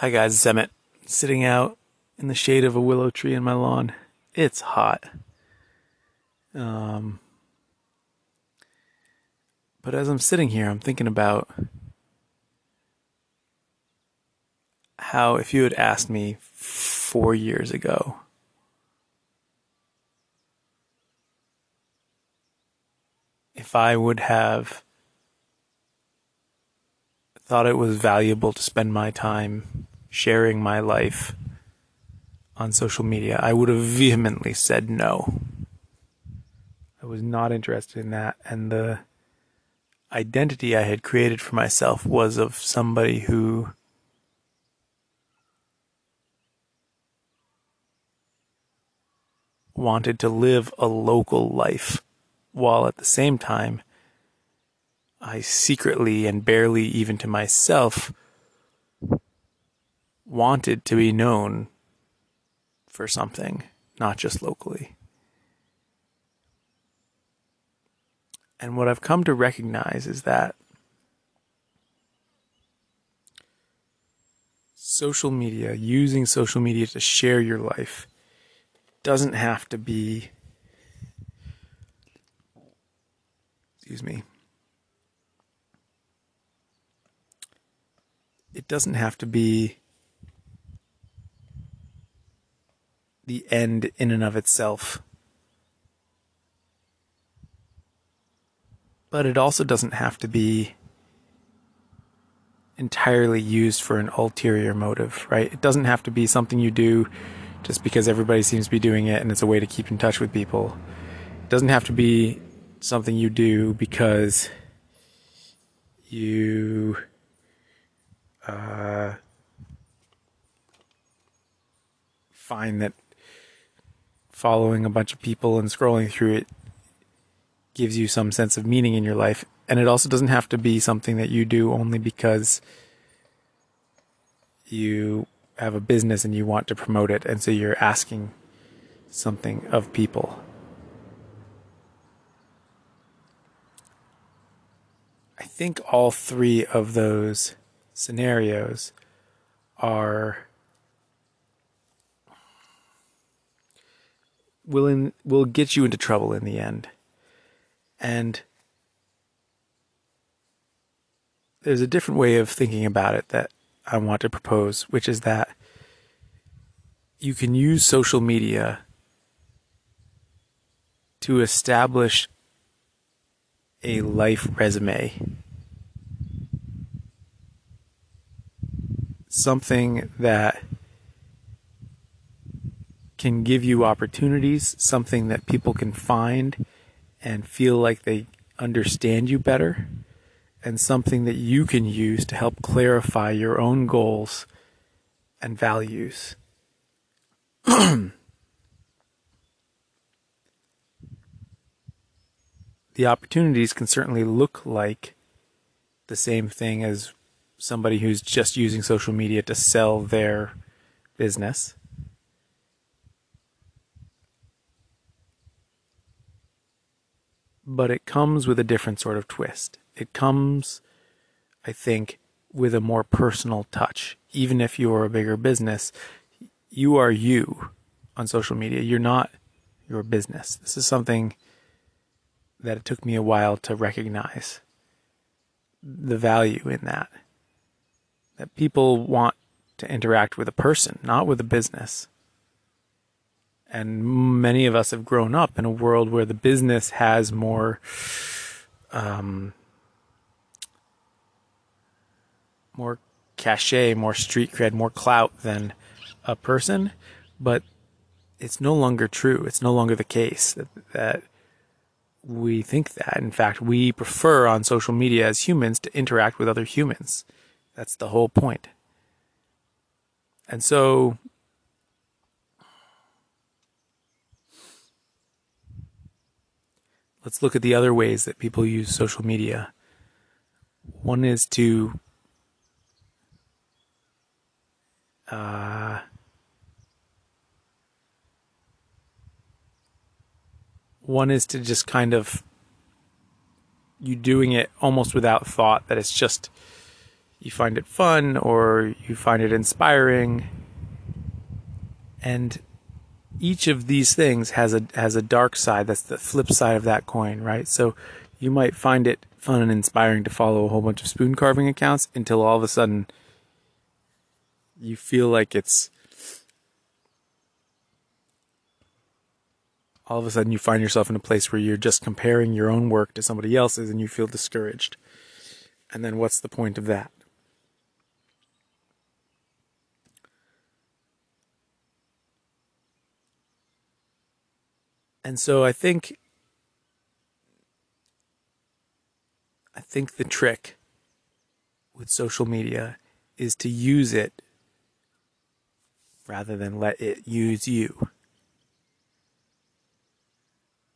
Hi guys, it's Emmet. Sitting out in the shade of a willow tree in my lawn. It's hot. Um, but as I'm sitting here, I'm thinking about how if you had asked me four years ago if I would have thought it was valuable to spend my time sharing my life on social media, I would have vehemently said no. I was not interested in that. And the identity I had created for myself was of somebody who wanted to live a local life while at the same time I secretly and barely even to myself wanted to be known for something, not just locally. And what I've come to recognize is that social media, using social media to share your life, doesn't have to be, excuse me, it doesn't have to be the end in and of itself. But it also doesn't have to be entirely used for an ulterior motive, right? It doesn't have to be something you do just because everybody seems to be doing it and it's a way to keep in touch with people. It doesn't have to be something you do because you uh, find that following a bunch of people and scrolling through it gives you some sense of meaning in your life. And it also doesn't have to be something that you do only because you have a business and you want to promote it. And so you're asking something of people. I think all three of those scenarios are will in, will get you into trouble in the end. And there's a different way of thinking about it that I want to propose, which is that you can use social media to establish a life resume something that can give you opportunities, something that people can find and feel like they understand you better, and something that you can use to help clarify your own goals and values. the opportunities can certainly look like the same thing as somebody who's just using social media to sell their business. But it comes with a different sort of twist. It comes, I think, with a more personal touch. Even if you're a bigger business, you are you on social media. You're not your business. This is something that it took me a while to recognize the value in that that people want to interact with a person, not with a business. And many of us have grown up in a world where the business has more, um, more cachet, more street cred, more clout than a person. But it's no longer true. It's no longer the case that, that we think that. In fact, we prefer on social media as humans to interact with other humans. That's the whole point. And so let's look at the other ways that people use social media. One is to uh, one is to just kind of you doing it almost without thought that it's just you find it fun or you find it inspiring. And each of these things has a has a dark side. That's the flip side of that coin, right? So you might find it fun and inspiring to follow a whole bunch of spoon carving accounts until all of a sudden you feel like it's all of a sudden you find yourself in a place where you're just comparing your own work to somebody else's and you feel discouraged. And then what's the point of that? And so I think I think the trick with social media is to use it rather than let it use you.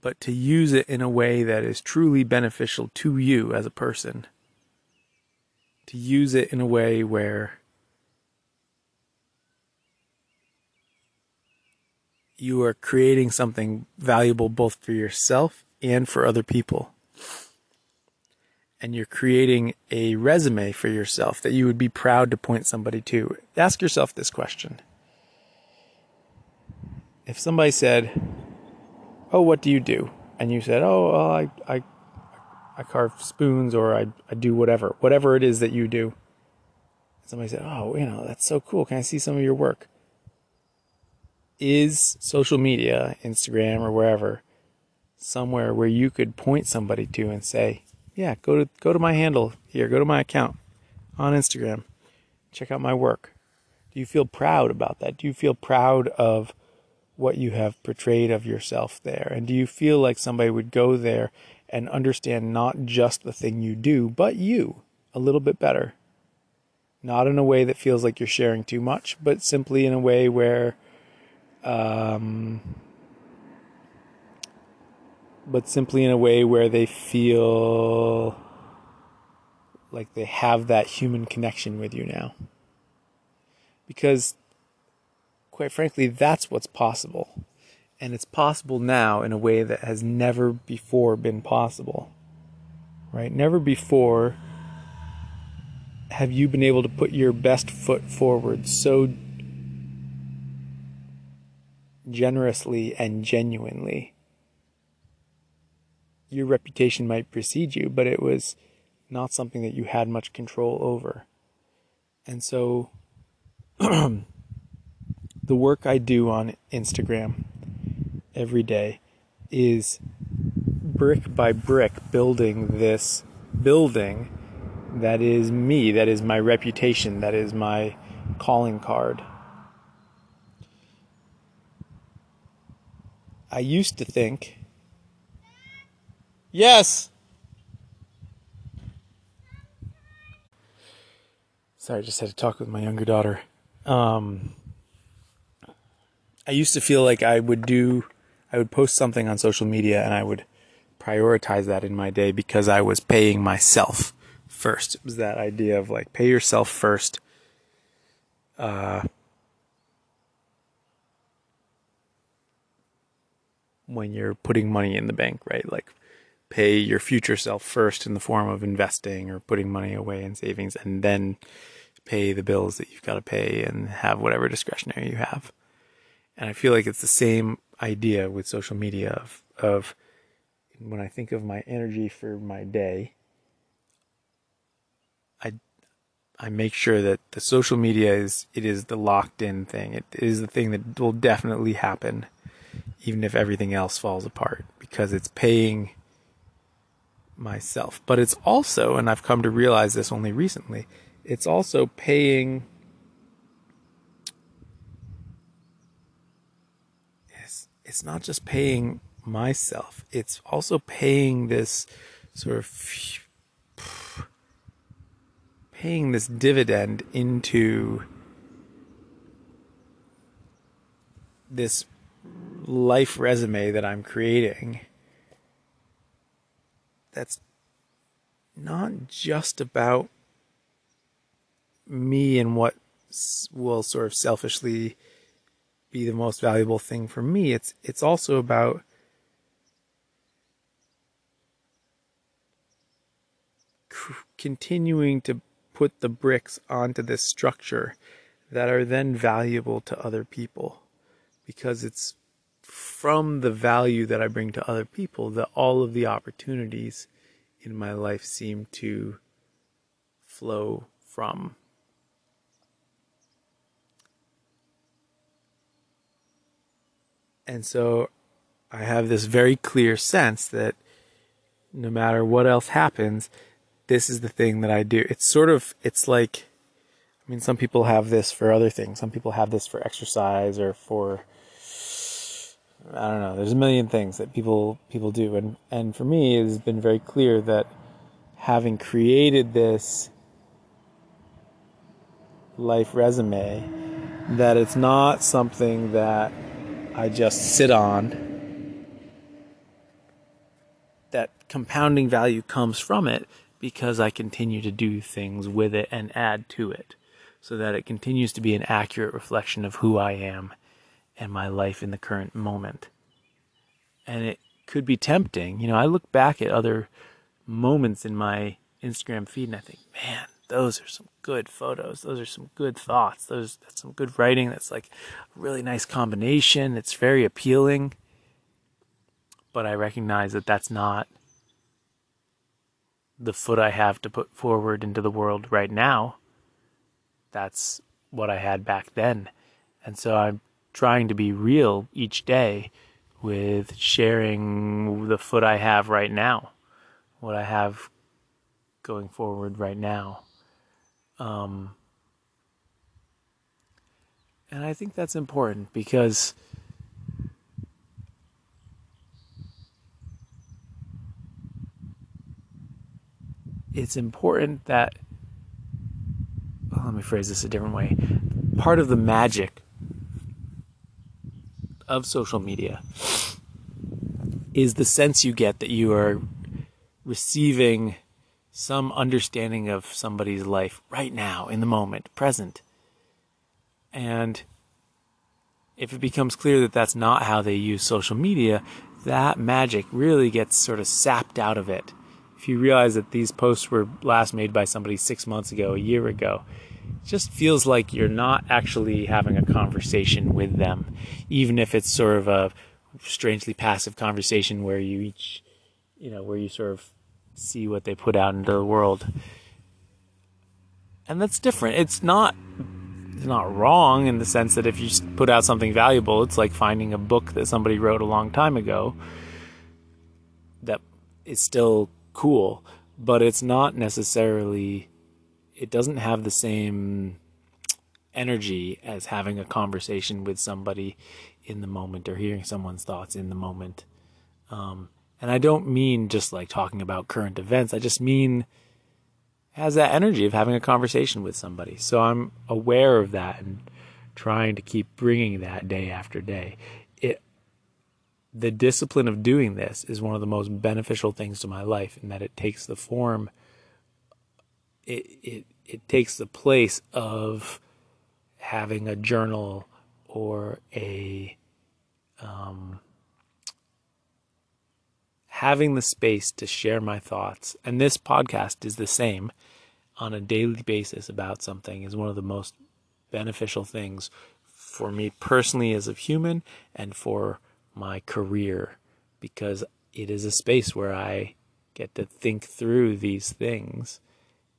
But to use it in a way that is truly beneficial to you as a person. To use it in a way where you are creating something valuable both for yourself and for other people and you're creating a resume for yourself that you would be proud to point somebody to, ask yourself this question. If somebody said, Oh, what do you do? And you said, Oh, well, I, I, I carve spoons or I, I do whatever, whatever it is that you do. And Somebody said, Oh, you know, that's so cool. Can I see some of your work? Is social media, Instagram or wherever, somewhere where you could point somebody to and say, yeah, go to go to my handle here, go to my account on Instagram. Check out my work. Do you feel proud about that? Do you feel proud of what you have portrayed of yourself there? And do you feel like somebody would go there and understand not just the thing you do, but you a little bit better? Not in a way that feels like you're sharing too much, but simply in a way where um, but simply in a way where they feel like they have that human connection with you now. Because, quite frankly, that's what's possible. And it's possible now in a way that has never before been possible. Right? Never before have you been able to put your best foot forward so generously and genuinely your reputation might precede you, but it was not something that you had much control over. And so the work I do on Instagram every day is brick by brick building this building that is me, that is my reputation, that is my calling card. I used to think Yes. Sorry, I just had to talk with my younger daughter. Um, I used to feel like I would do, I would post something on social media and I would prioritize that in my day because I was paying myself first. It was that idea of like pay yourself first. Uh, when you're putting money in the bank, right? Like pay your future self first in the form of investing or putting money away in savings and then pay the bills that you've got to pay and have whatever discretionary you have. And I feel like it's the same idea with social media of, of when I think of my energy for my day, I I make sure that the social media is it is the locked in thing. It is the thing that will definitely happen even if everything else falls apart because it's paying myself. But it's also, and I've come to realize this only recently, it's also paying. It's, it's not just paying myself, it's also paying this sort of. paying this dividend into this life resume that I'm creating that's not just about me and what will sort of selfishly be the most valuable thing for me. It's it's also about continuing to put the bricks onto this structure that are then valuable to other people because it's from the value that I bring to other people that all of the opportunities in my life seem to flow from. And so I have this very clear sense that no matter what else happens, this is the thing that I do. It's sort of, it's like, I mean, some people have this for other things. Some people have this for exercise or for, I don't know. There's a million things that people people do, and and for me, it has been very clear that having created this life resume, that it's not something that I just sit on. That compounding value comes from it because I continue to do things with it and add to it so that it continues to be an accurate reflection of who I am and my life in the current moment. And it could be tempting. You know, I look back at other moments in my Instagram feed and I think, man, those are some good photos. Those are some good thoughts. Those that's some good writing. That's like a really nice combination. It's very appealing. But I recognize that that's not the foot I have to put forward into the world right now. That's what I had back then. And so I'm trying to be real each day with sharing the foot I have right now, what I have going forward right now. Um, and I think that's important because it's important that let me phrase this a different way. Part of the magic of social media is the sense you get that you are receiving some understanding of somebody's life right now, in the moment, present. And if it becomes clear that that's not how they use social media, that magic really gets sort of sapped out of it if you realize that these posts were last made by somebody six months ago, a year ago, just feels like you're not actually having a conversation with them, even if it's sort of a strangely passive conversation where you each, you know, where you sort of see what they put out into the world. And that's different. It's not it's not wrong in the sense that if you put out something valuable, it's like finding a book that somebody wrote a long time ago that is still cool, but it's not necessarily, it doesn't have the same energy as having a conversation with somebody in the moment or hearing someone's thoughts in the moment. Um, and I don't mean just like talking about current events. I just mean has that energy of having a conversation with somebody. So I'm aware of that and trying to keep bringing that day after day It the discipline of doing this is one of the most beneficial things to my life in that it takes the form it it it takes the place of having a journal or a um, having the space to share my thoughts. And this podcast is the same. On a daily basis about something is one of the most beneficial things for me personally as a human and for my career because it is a space where I get to think through these things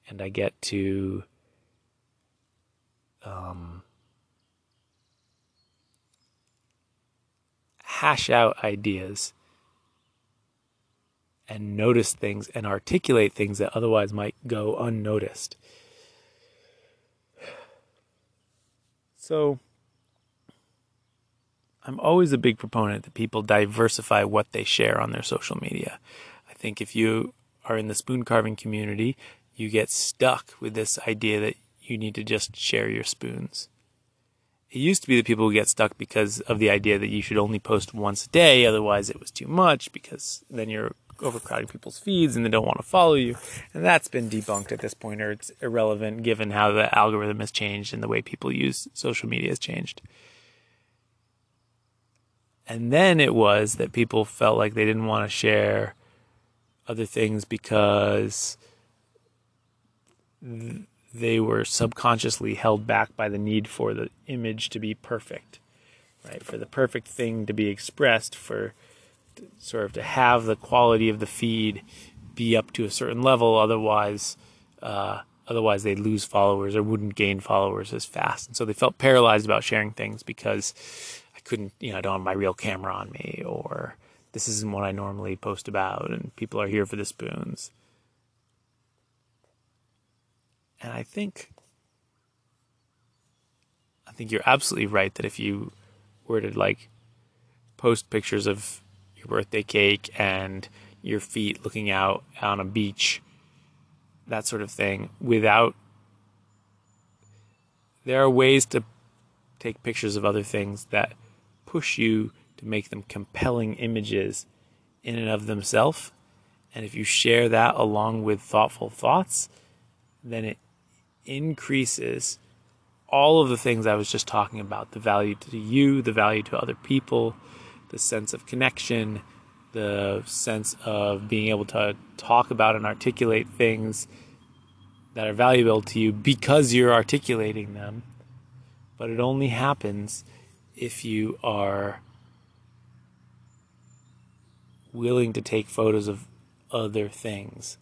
and I get to um, hash out ideas and notice things and articulate things that otherwise might go unnoticed. So, I'm always a big proponent that people diversify what they share on their social media. I think if you are in the spoon carving community, you get stuck with this idea that you need to just share your spoons. It used to be that people would get stuck because of the idea that you should only post once a day, otherwise it was too much because then you're overcrowding people's feeds and they don't want to follow you. And that's been debunked at this point, or it's irrelevant given how the algorithm has changed and the way people use social media has changed. And then it was that people felt like they didn't want to share other things because they were subconsciously held back by the need for the image to be perfect, right? For the perfect thing to be expressed, for sort of to have the quality of the feed be up to a certain level. Otherwise, uh, otherwise they'd lose followers or wouldn't gain followers as fast. And so they felt paralyzed about sharing things because I couldn't, you know, I don't have my real camera on me or this isn't what I normally post about and people are here for the spoons. And I think I think you're absolutely right that if you were to like post pictures of your birthday cake and your feet looking out on a beach, that sort of thing, without there are ways to take pictures of other things that push you to make them compelling images in and of themselves. And if you share that along with thoughtful thoughts, then it increases all of the things I was just talking about the value to you, the value to other people, the sense of connection, the sense of being able to talk about and articulate things that are valuable to you because you're articulating them. But it only happens if you are willing to take photos of other things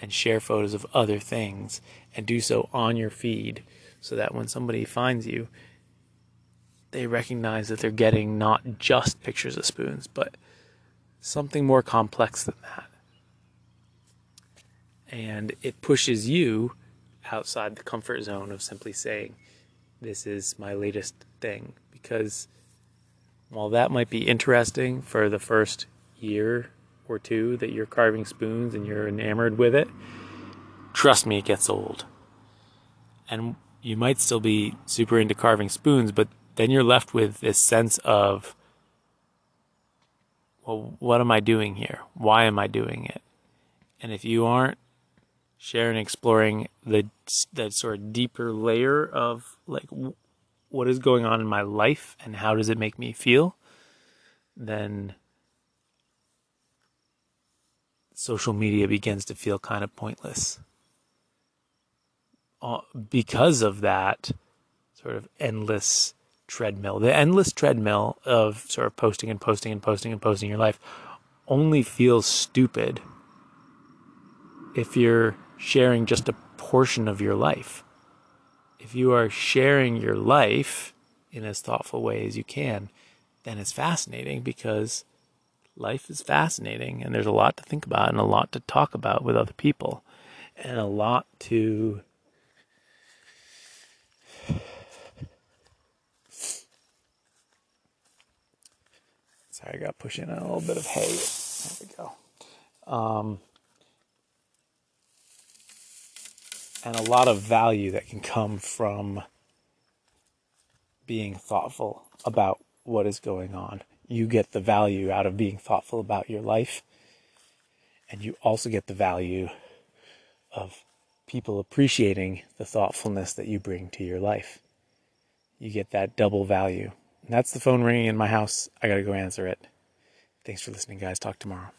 and share photos of other things and do so on your feed so that when somebody finds you, they recognize that they're getting not just pictures of spoons, but something more complex than that. And it pushes you outside the comfort zone of simply saying, This is my latest thing. Because while that might be interesting for the first year or two that you're carving spoons and you're enamored with it, trust me, it gets old. And you might still be super into carving spoons, but then you're left with this sense of, well, what am I doing here? Why am I doing it? And if you aren't sharing, exploring the that sort of deeper layer of like what is going on in my life and how does it make me feel, then social media begins to feel kind of pointless. Uh, because of that sort of endless treadmill, the endless treadmill of sort of posting and posting and posting and posting your life only feels stupid if you're sharing just a portion of your life. If you are sharing your life in as thoughtful way as you can, then it's fascinating because life is fascinating and there's a lot to think about and a lot to talk about with other people and a lot to sorry i got pushing in a little bit of hay. There we go. Um, and a lot of value that can come from being thoughtful about what is going on you get the value out of being thoughtful about your life. And you also get the value of people appreciating the thoughtfulness that you bring to your life. You get that double value. And that's the phone ringing in my house. I got to go answer it. Thanks for listening, guys. Talk tomorrow.